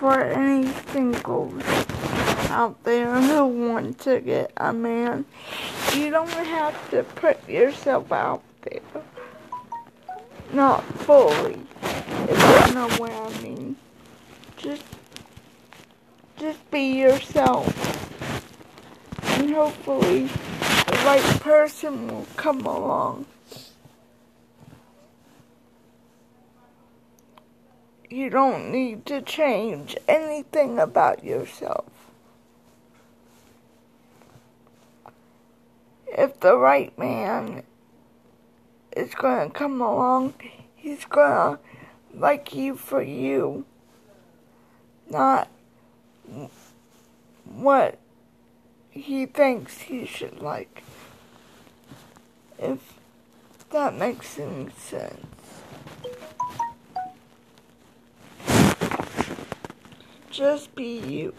for any singles out there who want to get a man. You don't have to put yourself out there. Not fully, if you know what I mean. Just, just be yourself. And hopefully the right person will come along. You don't need to change anything about yourself. If the right man is going to come along, he's going to like you for you, not what he thinks he should like. If that makes any sense. Just be you.